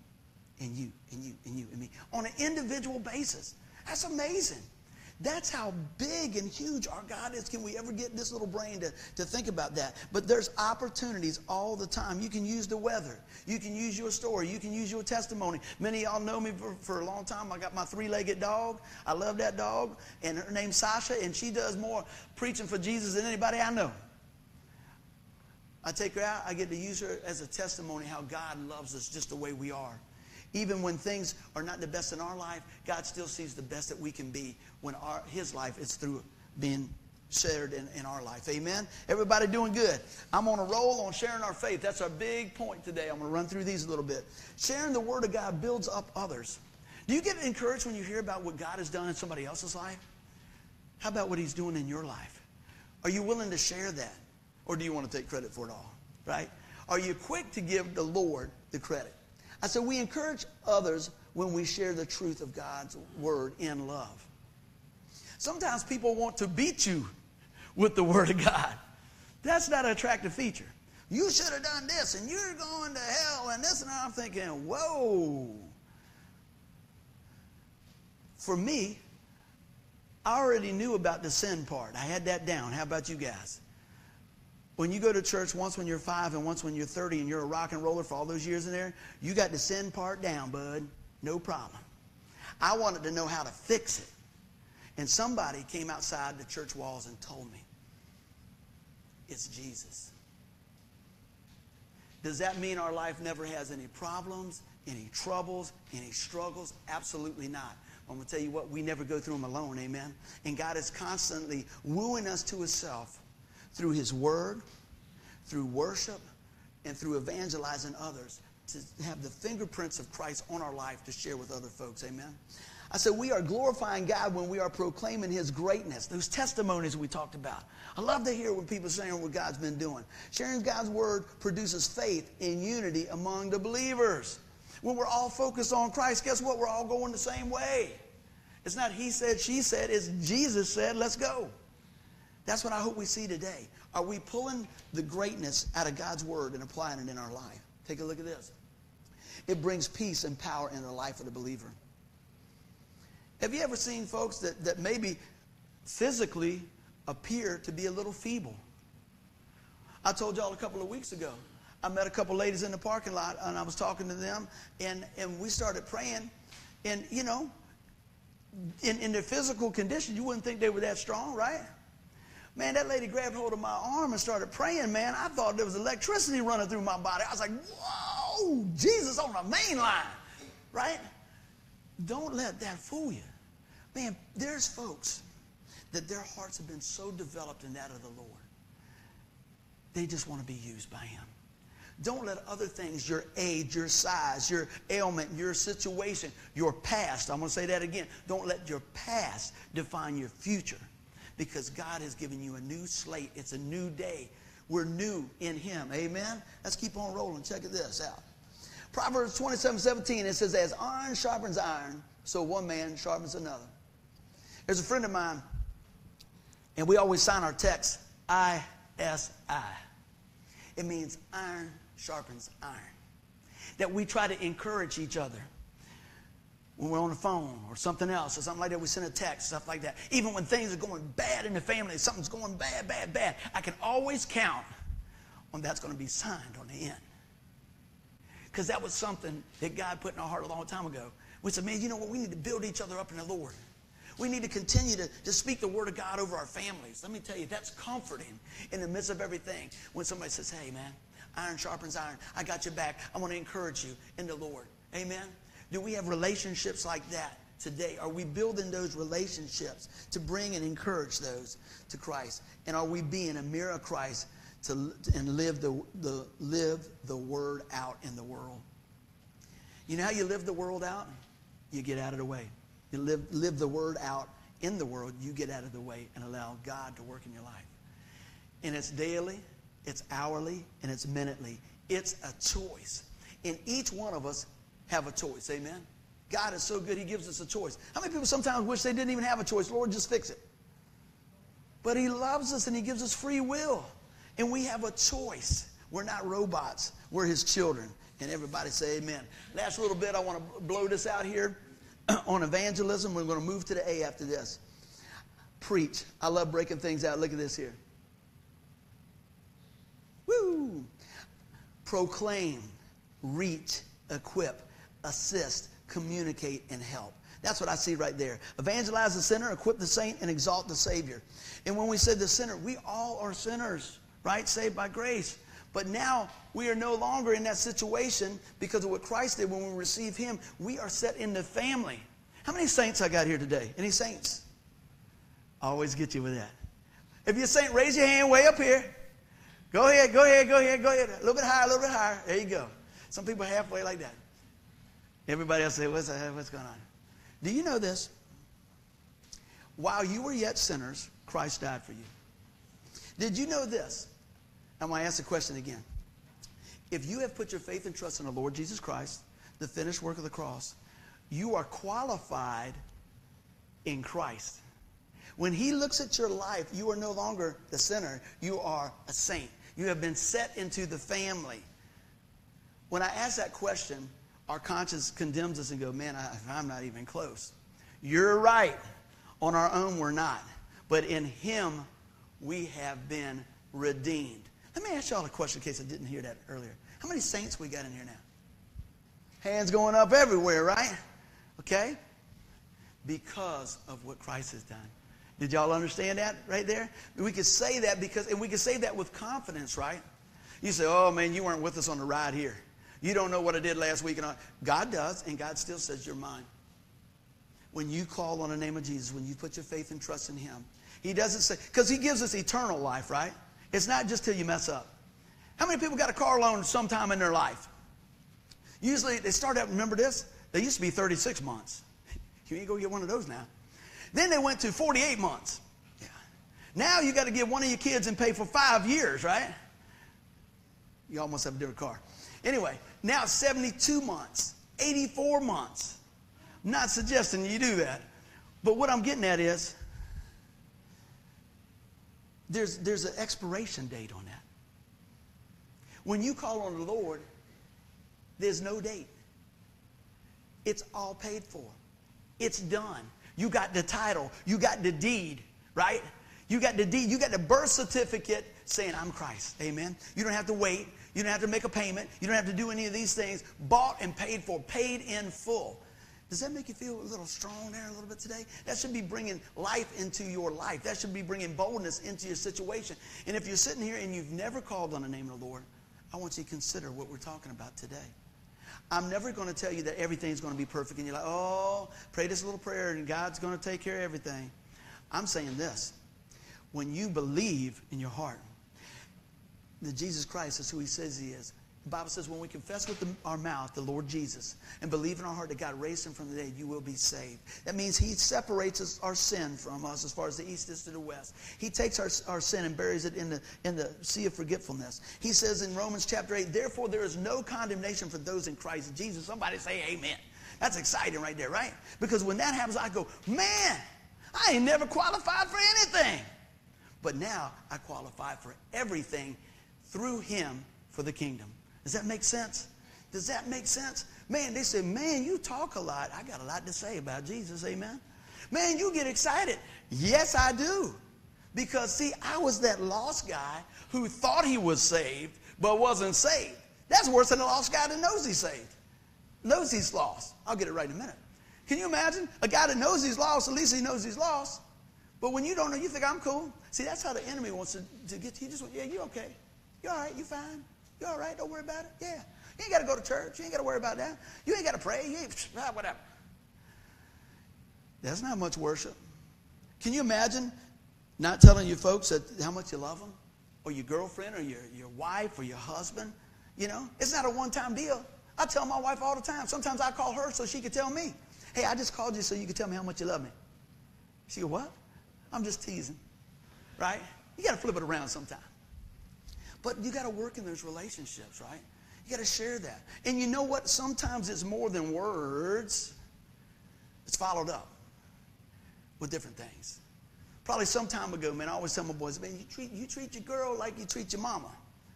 and you and you and you and me on an individual basis. That's amazing. That's how big and huge our God is. Can we ever get this little brain to, to think about that? But there's opportunities all the time. You can use the weather. You can use your story. You can use your testimony. Many of y'all know me for, for a long time. I got my three legged dog. I love that dog. And her name's Sasha, and she does more preaching for Jesus than anybody I know. I take her out. I get to use her as a testimony how God loves us just the way we are. Even when things are not the best in our life, God still sees the best that we can be when our, His life is through being shared in, in our life. Amen? Everybody doing good. I'm on a roll on sharing our faith. That's our big point today. I'm going to run through these a little bit. Sharing the Word of God builds up others. Do you get encouraged when you hear about what God has done in somebody else's life? How about what He's doing in your life? Are you willing to share that? Or do you want to take credit for it all? Right? Are you quick to give the Lord the credit? I said, we encourage others when we share the truth of God's word in love. Sometimes people want to beat you with the word of God. That's not an attractive feature. You should have done this, and you're going to hell, and this, and I'm thinking, whoa. For me, I already knew about the sin part. I had that down. How about you guys? When you go to church once when you're five and once when you're 30 and you're a rock and roller for all those years in there, you got the sin part down, bud. No problem. I wanted to know how to fix it. And somebody came outside the church walls and told me. It's Jesus. Does that mean our life never has any problems, any troubles, any struggles? Absolutely not. I'm going to tell you what, we never go through them alone, amen? And God is constantly wooing us to Himself through His Word, through worship, and through evangelizing others to have the fingerprints of Christ on our life to share with other folks, amen? I said, we are glorifying God when we are proclaiming His greatness. Those testimonies we talked about. I love to hear when people are sharing what God's been doing. Sharing God's word produces faith in unity among the believers. When we're all focused on Christ, guess what? We're all going the same way. It's not he said, she said, it's Jesus said, let's go. That's what I hope we see today. Are we pulling the greatness out of God's word and applying it in our life? Take a look at this. It brings peace and power in the life of the believer. Have you ever seen folks that, that maybe physically appear to be a little feeble? I told y'all a couple of weeks ago. I met a couple ladies in the parking lot and I was talking to them and, and we started praying. And, you know, in, in their physical condition, you wouldn't think they were that strong, right? Man, that lady grabbed hold of my arm and started praying, man. I thought there was electricity running through my body. I was like, whoa, Jesus on the main line, right? Don't let that fool you. Man, there's folks that their hearts have been so developed in that of the Lord. They just want to be used by Him. Don't let other things, your age, your size, your ailment, your situation, your past, I'm going to say that again. Don't let your past define your future because God has given you a new slate. It's a new day. We're new in Him. Amen? Let's keep on rolling. Check this out. Proverbs 27 17, it says, As iron sharpens iron, so one man sharpens another. There's a friend of mine, and we always sign our text ISI. It means iron sharpens iron. That we try to encourage each other when we're on the phone or something else or something like that. We send a text, stuff like that. Even when things are going bad in the family, something's going bad, bad, bad, I can always count on that's going to be signed on the end. Because that was something that God put in our heart a long time ago. We said, man, you know what? We need to build each other up in the Lord. We need to continue to, to speak the word of God over our families. Let me tell you, that's comforting in the midst of everything. When somebody says, hey, man, iron sharpens iron. I got your back. I want to encourage you in the Lord. Amen? Do we have relationships like that today? Are we building those relationships to bring and encourage those to Christ? And are we being a mirror of Christ to, and live the, the, live the word out in the world? You know how you live the world out? You get out of the way. You live, live the word out in the world, you get out of the way and allow God to work in your life. And it's daily, it's hourly, and it's minutely. It's a choice. And each one of us have a choice. Amen? God is so good, He gives us a choice. How many people sometimes wish they didn't even have a choice? Lord, just fix it. But He loves us and He gives us free will. And we have a choice. We're not robots, we're His children. And everybody say amen. Last little bit, I want to blow this out here on evangelism. We're going to move to the A after this. Preach. I love breaking things out. Look at this here. Woo! Proclaim, reach, equip, assist, communicate, and help. That's what I see right there. Evangelize the sinner, equip the saint, and exalt the Savior. And when we said the sinner, we all are sinners, right? Saved by grace. But now we are no longer in that situation because of what Christ did when we receive Him. We are set in the family. How many saints I got here today? Any saints? I always get you with that. If you're a saint, raise your hand way up here. Go ahead, go ahead, go ahead, go ahead. A little bit higher, a little bit higher. There you go. Some people halfway like that. Everybody else say, what's, uh, what's going on? Do you know this? While you were yet sinners, Christ died for you. Did you know this? I'm going to ask the question again. If you have put your faith and trust in the Lord Jesus Christ, the finished work of the cross, you are qualified in Christ. When He looks at your life, you are no longer the sinner, you are a saint. You have been set into the family. When I ask that question, our conscience condemns us and go, man, I, I'm not even close. You're right. On our own, we're not. But in Him, we have been redeemed. Let me ask y'all a question in case I didn't hear that earlier. How many saints we got in here now? Hands going up everywhere, right? Okay? Because of what Christ has done. Did y'all understand that right there? We could say that because, and we could say that with confidence, right? You say, oh man, you weren't with us on the ride here. You don't know what I did last week. And all. God does, and God still says you're mine. When you call on the name of Jesus, when you put your faith and trust in Him, He doesn't say, because He gives us eternal life, right? It's not just till you mess up. How many people got a car loan sometime in their life? Usually they start out, remember this? They used to be 36 months. You ain't to get one of those now. Then they went to 48 months. Yeah. Now you got to get one of your kids and pay for five years, right? You almost have a different car. Anyway, now 72 months, 84 months. I'm not suggesting you do that. But what I'm getting at is there's, there's an expiration date on that. When you call on the Lord, there's no date. It's all paid for. It's done. You got the title. You got the deed, right? You got the deed. You got the birth certificate saying, I'm Christ. Amen. You don't have to wait. You don't have to make a payment. You don't have to do any of these things. Bought and paid for, paid in full. Does that make you feel a little strong there a little bit today? That should be bringing life into your life. That should be bringing boldness into your situation. And if you're sitting here and you've never called on the name of the Lord, I want you to consider what we're talking about today. I'm never going to tell you that everything's going to be perfect and you're like, oh, pray this little prayer and God's going to take care of everything. I'm saying this. When you believe in your heart that Jesus Christ is who he says he is, the Bible says when we confess with the, our mouth the Lord Jesus and believe in our heart that God raised him from the dead, you will be saved. That means he separates us, our sin from us as far as the east is to the west. He takes our, our sin and buries it in the, in the sea of forgetfulness. He says in Romans chapter 8, therefore there is no condemnation for those in Christ Jesus. Somebody say amen. That's exciting right there, right? Because when that happens, I go, man, I ain't never qualified for anything. But now I qualify for everything through him for the kingdom. Does that make sense? Does that make sense? Man, they say, man, you talk a lot. I got a lot to say about Jesus, amen? Man, you get excited. Yes, I do. Because, see, I was that lost guy who thought he was saved but wasn't saved. That's worse than a lost guy that knows he's saved, knows he's lost. I'll get it right in a minute. Can you imagine? A guy that knows he's lost, at least he knows he's lost. But when you don't know, you think, I'm cool. See, that's how the enemy wants to, to get to you. Just, yeah, you okay. You all right. You fine. You all right? Don't worry about it. Yeah. You ain't got to go to church. You ain't got to worry about that. You ain't got to pray. You ain't, ah, whatever. That's not much worship. Can you imagine not telling your folks that how much you love them? Or your girlfriend or your, your wife or your husband? You know, it's not a one time deal. I tell my wife all the time. Sometimes I call her so she can tell me, hey, I just called you so you can tell me how much you love me. She go, what? I'm just teasing. Right? You got to flip it around sometime. But you got to work in those relationships, right? You got to share that. And you know what? Sometimes it's more than words, it's followed up with different things. Probably some time ago, man, I always tell my boys, man, you treat, you treat your girl like you treat your mama.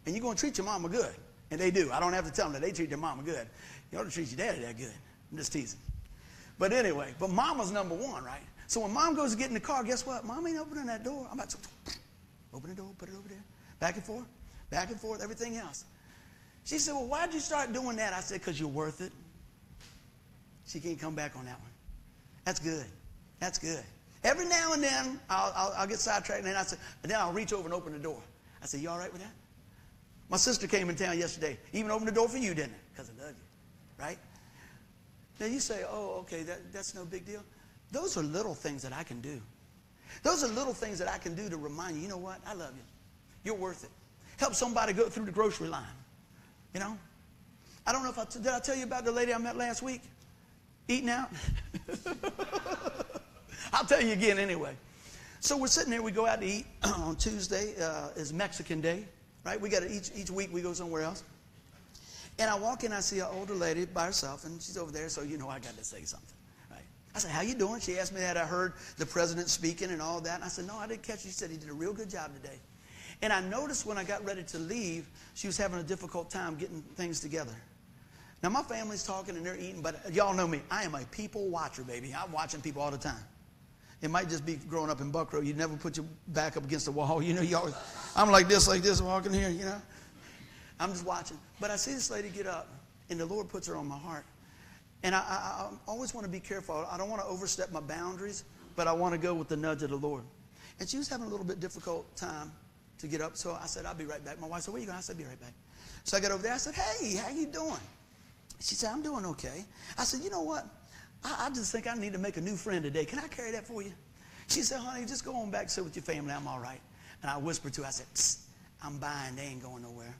And you're going to treat your mama good. And they do. I don't have to tell them that they treat their mama good. You ought to treat your daddy that good. I'm just teasing. But anyway, but mama's number one, right? So when mom goes to get in the car, guess what? Mom ain't opening that door. I'm about to open the door, put it over there, back and forth back and forth, everything else. She said, Well, why'd you start doing that? I said, Because you're worth it. She can't come back on that one. That's good. That's good. Every now and then, I'll, I'll, I'll get sidetracked, and then, I said, and then I'll reach over and open the door. I said, You all right with that? My sister came in town yesterday. Even opened the door for you, didn't it? Because I love you. Right? Now you say, Oh, okay, that, that's no big deal. Those are little things that I can do. Those are little things that I can do to remind you, you know what? I love you. You're worth it. Help somebody go through the grocery line. You know? I don't know if I did I tell you about the lady I met last week? Eating out? I'll tell you again anyway. So we're sitting there, we go out to eat on Tuesday uh, is Mexican Day, right? We got to each each week we go somewhere else. And I walk in, I see an older lady by herself, and she's over there, so you know I got to say something. Right? I said, How you doing? She asked me that. I heard the president speaking and all that. And I said, No, I didn't catch you. She said he did a real good job today. And I noticed when I got ready to leave, she was having a difficult time getting things together. Now, my family's talking and they're eating, but y'all know me. I am a people watcher, baby. I'm watching people all the time. It might just be growing up in Buckrow. You never put your back up against the wall. You know, you always, I'm like this, like this, walking here, you know. I'm just watching. But I see this lady get up, and the Lord puts her on my heart. And I, I, I always want to be careful. I don't want to overstep my boundaries, but I want to go with the nudge of the Lord. And she was having a little bit difficult time to get up, so I said, I'll be right back. My wife said, where you going? I said, be right back. So I got over there. I said, hey, how you doing? She said, I'm doing okay. I said, you know what? I, I just think I need to make a new friend today. Can I carry that for you? She said, honey, just go on back, sit with your family. I'm all right. And I whispered to her, I said, I'm buying. They ain't going nowhere.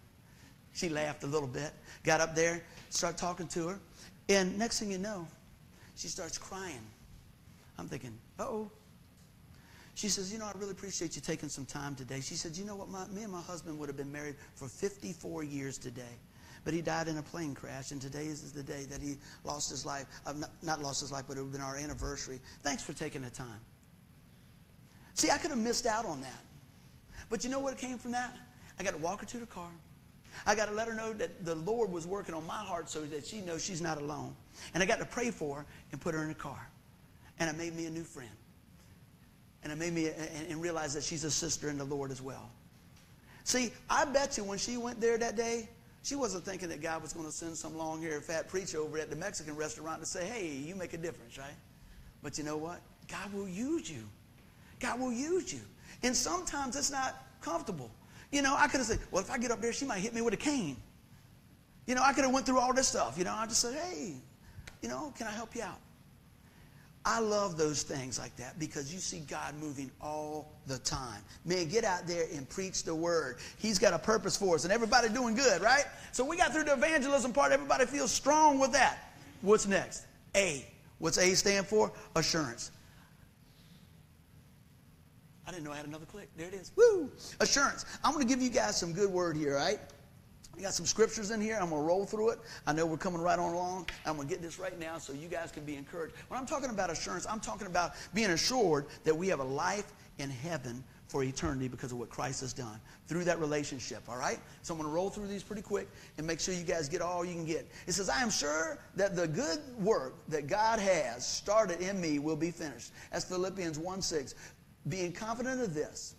She laughed a little bit, got up there, started talking to her. And next thing you know, she starts crying. I'm thinking, uh-oh. She says, you know, I really appreciate you taking some time today. She said, you know what, my, me and my husband would have been married for 54 years today. But he died in a plane crash, and today is the day that he lost his life. Uh, not, not lost his life, but it would have been our anniversary. Thanks for taking the time. See, I could have missed out on that. But you know what came from that? I got to walk her to the car. I got to let her know that the Lord was working on my heart so that she knows she's not alone. And I got to pray for her and put her in the car. And it made me a new friend. And it made me and realize that she's a sister in the Lord as well. See, I bet you when she went there that day, she wasn't thinking that God was going to send some long haired fat preacher over at the Mexican restaurant to say, hey, you make a difference, right? But you know what? God will use you. God will use you. And sometimes it's not comfortable. You know, I could have said, well, if I get up there, she might hit me with a cane. You know, I could have went through all this stuff. You know, I just said, hey, you know, can I help you out? I love those things like that because you see God moving all the time. Man, get out there and preach the word. He's got a purpose for us, and everybody doing good, right? So we got through the evangelism part. Everybody feels strong with that. What's next? A. What's A stand for? Assurance. I didn't know I had another click. There it is. Woo! Assurance. I'm going to give you guys some good word here, right? I got some scriptures in here. I'm going to roll through it. I know we're coming right on along. I'm going to get this right now so you guys can be encouraged. When I'm talking about assurance, I'm talking about being assured that we have a life in heaven for eternity because of what Christ has done through that relationship, all right? So I'm going to roll through these pretty quick and make sure you guys get all you can get. It says, I am sure that the good work that God has started in me will be finished. That's Philippians 1 6 being confident of this,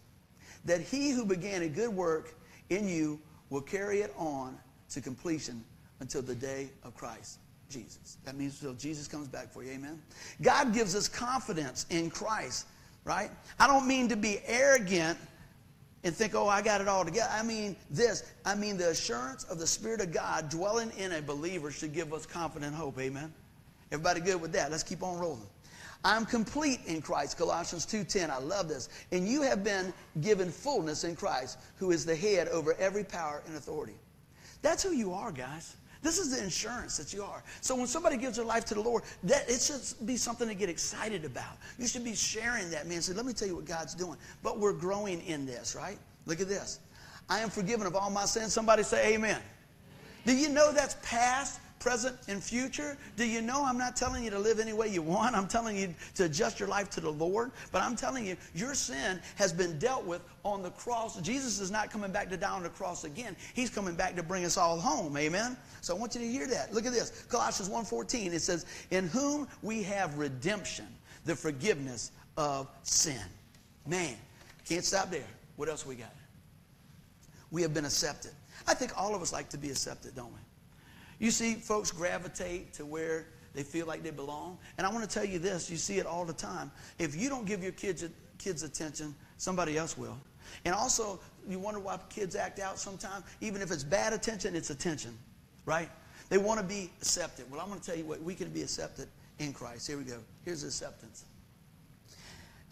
that he who began a good work in you will carry it on to completion until the day of Christ Jesus. That means until Jesus comes back for you. Amen. God gives us confidence in Christ, right? I don't mean to be arrogant and think, oh, I got it all together. I mean this. I mean the assurance of the Spirit of God dwelling in a believer should give us confident hope. Amen. Everybody good with that? Let's keep on rolling. I'm complete in Christ, Colossians 2:10. I love this. And you have been given fullness in Christ, who is the head over every power and authority. That's who you are, guys. This is the insurance that you are. So when somebody gives their life to the Lord, that it should be something to get excited about. You should be sharing that, man. Say, let me tell you what God's doing. But we're growing in this, right? Look at this. I am forgiven of all my sins. Somebody say amen. Do you know that's past? Present, and future. Do you know I'm not telling you to live any way you want? I'm telling you to adjust your life to the Lord. But I'm telling you, your sin has been dealt with on the cross. Jesus is not coming back to die on the cross again. He's coming back to bring us all home. Amen? So I want you to hear that. Look at this. Colossians 1.14, it says, In whom we have redemption, the forgiveness of sin. Man, can't stop there. What else we got? We have been accepted. I think all of us like to be accepted, don't we? You see folks gravitate to where they feel like they belong. And I want to tell you this you see it all the time. If you don't give your kids, kids attention, somebody else will. And also, you wonder why kids act out sometimes. Even if it's bad attention, it's attention, right? They want to be accepted. Well, I'm going to tell you what, we can be accepted in Christ. Here we go. Here's acceptance.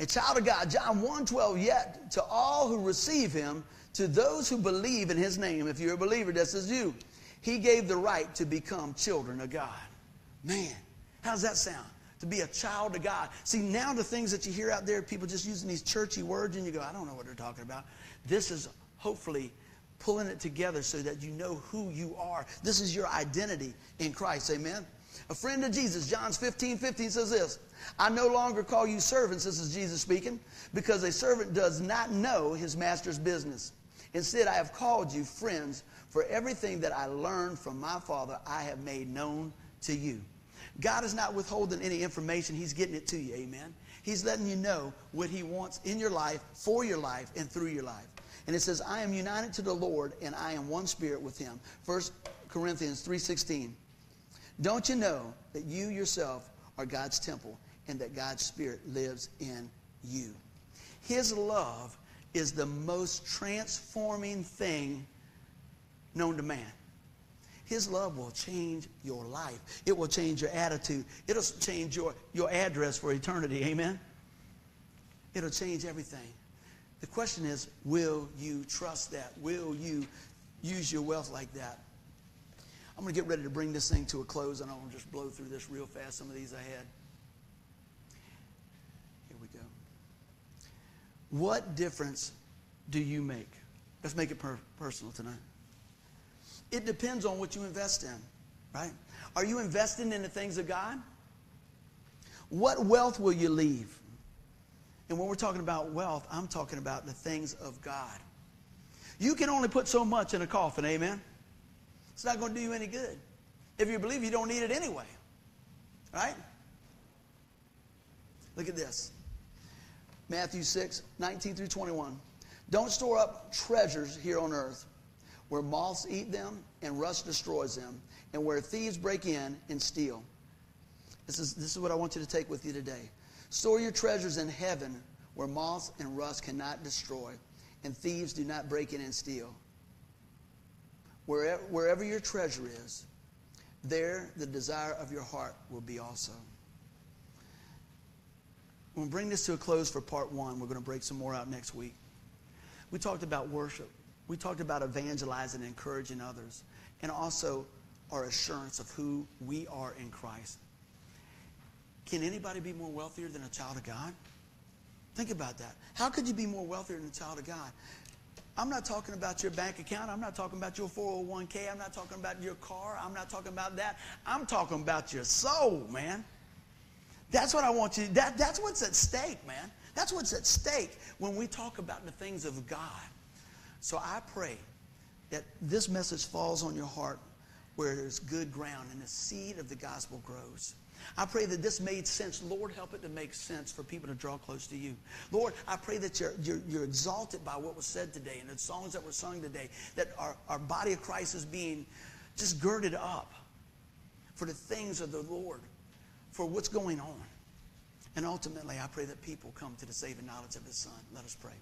A child of God, John 1:12, yet to all who receive him, to those who believe in his name, if you're a believer, this is you. He gave the right to become children of God. Man, how's that sound? To be a child of God. See, now the things that you hear out there, people just using these churchy words, and you go, I don't know what they're talking about. This is hopefully pulling it together so that you know who you are. This is your identity in Christ. Amen. A friend of Jesus, John's 15, 15 says this I no longer call you servants, this is Jesus speaking, because a servant does not know his master's business. Instead, I have called you friends for everything that I learned from my Father, I have made known to you. God is not withholding any information, He's getting it to you. Amen. He's letting you know what He wants in your life, for your life, and through your life. And it says, I am united to the Lord, and I am one spirit with Him. 1 Corinthians 3.16. Don't you know that you yourself are God's temple, and that God's Spirit lives in you. His love is the most transforming thing known to man. His love will change your life. It will change your attitude. It'll change your, your address for eternity. Amen? It'll change everything. The question is, will you trust that? Will you use your wealth like that? I'm going to get ready to bring this thing to a close, and I'm going to just blow through this real fast, some of these I had. Here we go. What difference do you make? Let's make it per- personal tonight. It depends on what you invest in, right? Are you investing in the things of God? What wealth will you leave? And when we're talking about wealth, I'm talking about the things of God. You can only put so much in a coffin, amen? It's not going to do you any good. If you believe you don't need it anyway, right? Look at this Matthew 6, 19 through 21. Don't store up treasures here on earth where moths eat them and rust destroys them, and where thieves break in and steal. This is, this is what I want you to take with you today. Store your treasures in heaven where moths and rust cannot destroy, and thieves do not break in and steal. Wherever, wherever your treasure is, there the desire of your heart will be also. We'll bring this to a close for part one. We're going to break some more out next week. We talked about worship. We talked about evangelizing and encouraging others, and also our assurance of who we are in Christ. Can anybody be more wealthier than a child of God? Think about that. How could you be more wealthier than a child of God? I'm not talking about your bank account. I'm not talking about your 401k. I'm not talking about your car. I'm not talking about that. I'm talking about your soul, man. That's what I want you. That, that's what's at stake, man. That's what's at stake when we talk about the things of God. So I pray that this message falls on your heart where there's good ground and the seed of the gospel grows. I pray that this made sense. Lord, help it to make sense for people to draw close to you. Lord, I pray that you're, you're, you're exalted by what was said today and the songs that were sung today, that our, our body of Christ is being just girded up for the things of the Lord, for what's going on. And ultimately, I pray that people come to the saving knowledge of His Son. Let us pray.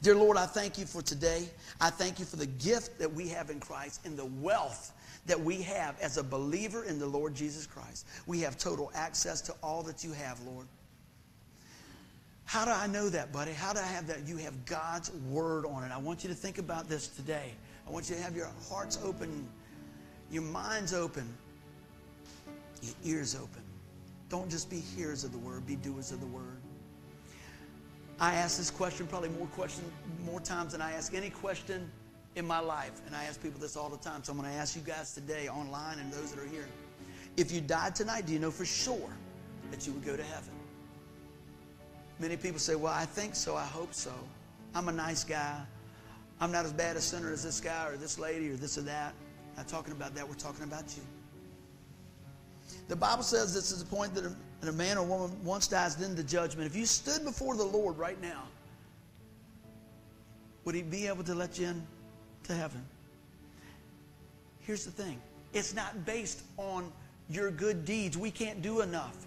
Dear Lord, I thank you for today. I thank you for the gift that we have in Christ and the wealth that we have as a believer in the Lord Jesus Christ. We have total access to all that you have, Lord. How do I know that, buddy? How do I have that? You have God's word on it. I want you to think about this today. I want you to have your hearts open, your minds open, your ears open. Don't just be hearers of the word, be doers of the word. I ask this question probably more question more times than I ask any question in my life, and I ask people this all the time. So I'm going to ask you guys today, online, and those that are here. If you died tonight, do you know for sure that you would go to heaven? Many people say, Well, I think so. I hope so. I'm a nice guy. I'm not as bad a sinner as this guy or this lady or this or that. Not talking about that. We're talking about you. The Bible says this is the point that a, a man or woman once dies, then the judgment. If you stood before the Lord right now, would he be able to let you in to heaven? Here's the thing it's not based on your good deeds. We can't do enough.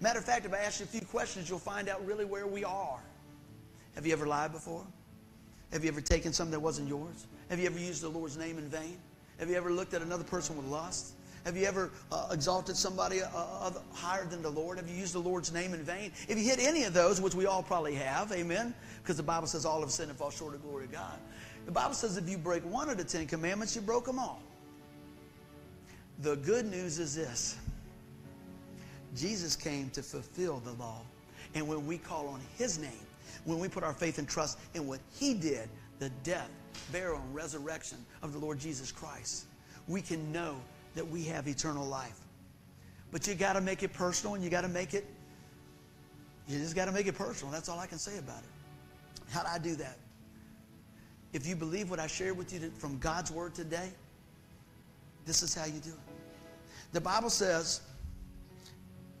Matter of fact, if I ask you a few questions, you'll find out really where we are. Have you ever lied before? Have you ever taken something that wasn't yours? Have you ever used the Lord's name in vain? Have you ever looked at another person with lust? Have you ever uh, exalted somebody uh, other, higher than the Lord? Have you used the Lord's name in vain? If you hit any of those, which we all probably have, amen, because the Bible says all of sin and fall short of the glory of God. The Bible says if you break one of the Ten Commandments, you broke them all. The good news is this Jesus came to fulfill the law. And when we call on His name, when we put our faith and trust in what He did, the death, burial, and resurrection of the Lord Jesus Christ, we can know that we have eternal life. But you got to make it personal and you got to make it, you just got to make it personal. That's all I can say about it. How do I do that? If you believe what I shared with you from God's Word today, this is how you do it. The Bible says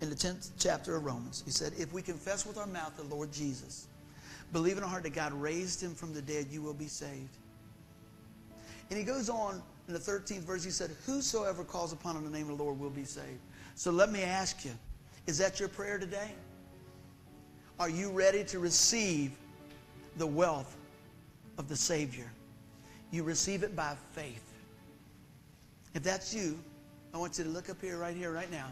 in the 10th chapter of Romans, he said, If we confess with our mouth the Lord Jesus, believe in our heart that God raised him from the dead, you will be saved. And he goes on in the 13th verse, he said, Whosoever calls upon the name of the Lord will be saved. So let me ask you, Is that your prayer today? Are you ready to receive the wealth of the Savior? You receive it by faith. If that's you, I want you to look up here, right here, right now,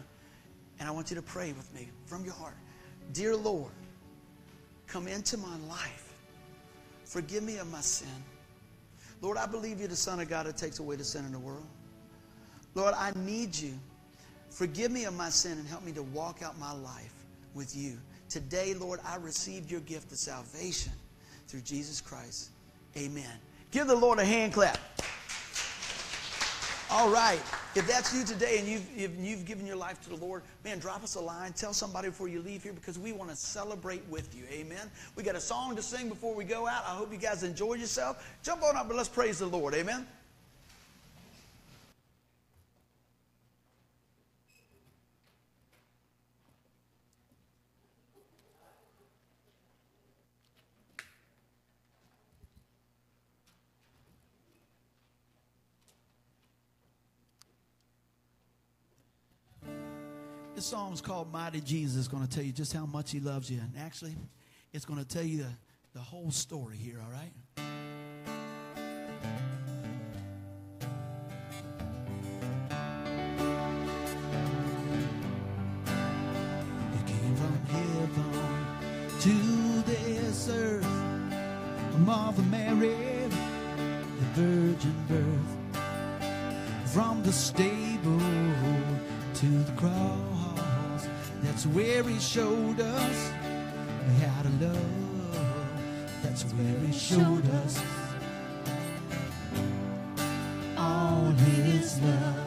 and I want you to pray with me from your heart. Dear Lord, come into my life. Forgive me of my sin. Lord, I believe you're the Son of God that takes away the sin in the world. Lord, I need you. Forgive me of my sin and help me to walk out my life with you. Today, Lord, I received your gift of salvation through Jesus Christ. Amen. Give the Lord a hand clap. All right. If that's you today and you've, if you've given your life to the Lord, man, drop us a line. Tell somebody before you leave here because we want to celebrate with you. Amen. We got a song to sing before we go out. I hope you guys enjoyed yourself. Jump on up and let's praise the Lord. Amen. This song is called Mighty Jesus. It's going to tell you just how much he loves you. And actually, it's going to tell you the, the whole story here, all right? You came from heaven to this earth. Mother Mary, the virgin birth. From the stable to the cross. That's where he showed us how to love. That's where he showed us all his love.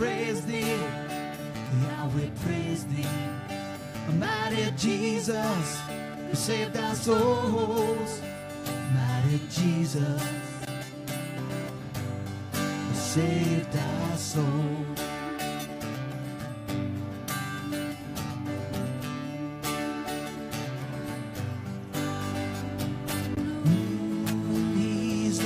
Praise thee, we praise thee. Mighty Jesus, who saved our souls. Mighty Jesus, who saved our souls. He's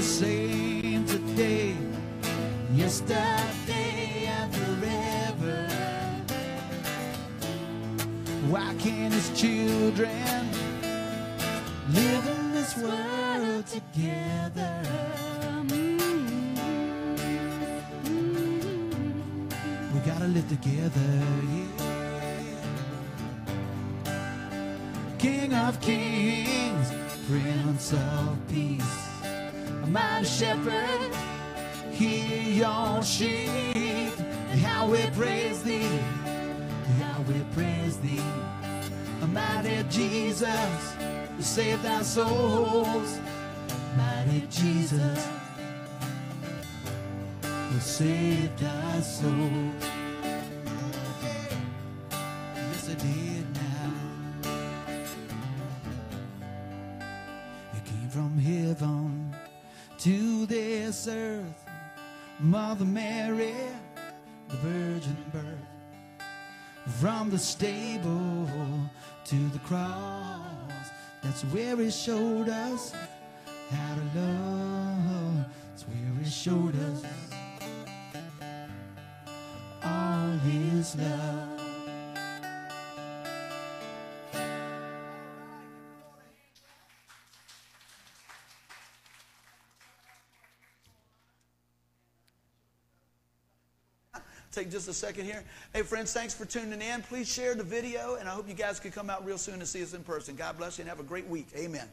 children live in this world together? Mm-hmm. We gotta live together, yeah. King of kings, Prince of peace, a mighty shepherd, hear your sheep, how we praise thee, how we praise thee, mighty Jesus, who saved our souls, mighty Jesus, who saved our souls. Yes, I did now. You came from heaven to this earth, Mother Mary, the virgin birth. From the stable to the cross, that's where He showed us how to love. That's where He showed us all His love. Take just a second here. Hey, friends, thanks for tuning in. Please share the video, and I hope you guys can come out real soon and see us in person. God bless you and have a great week. Amen.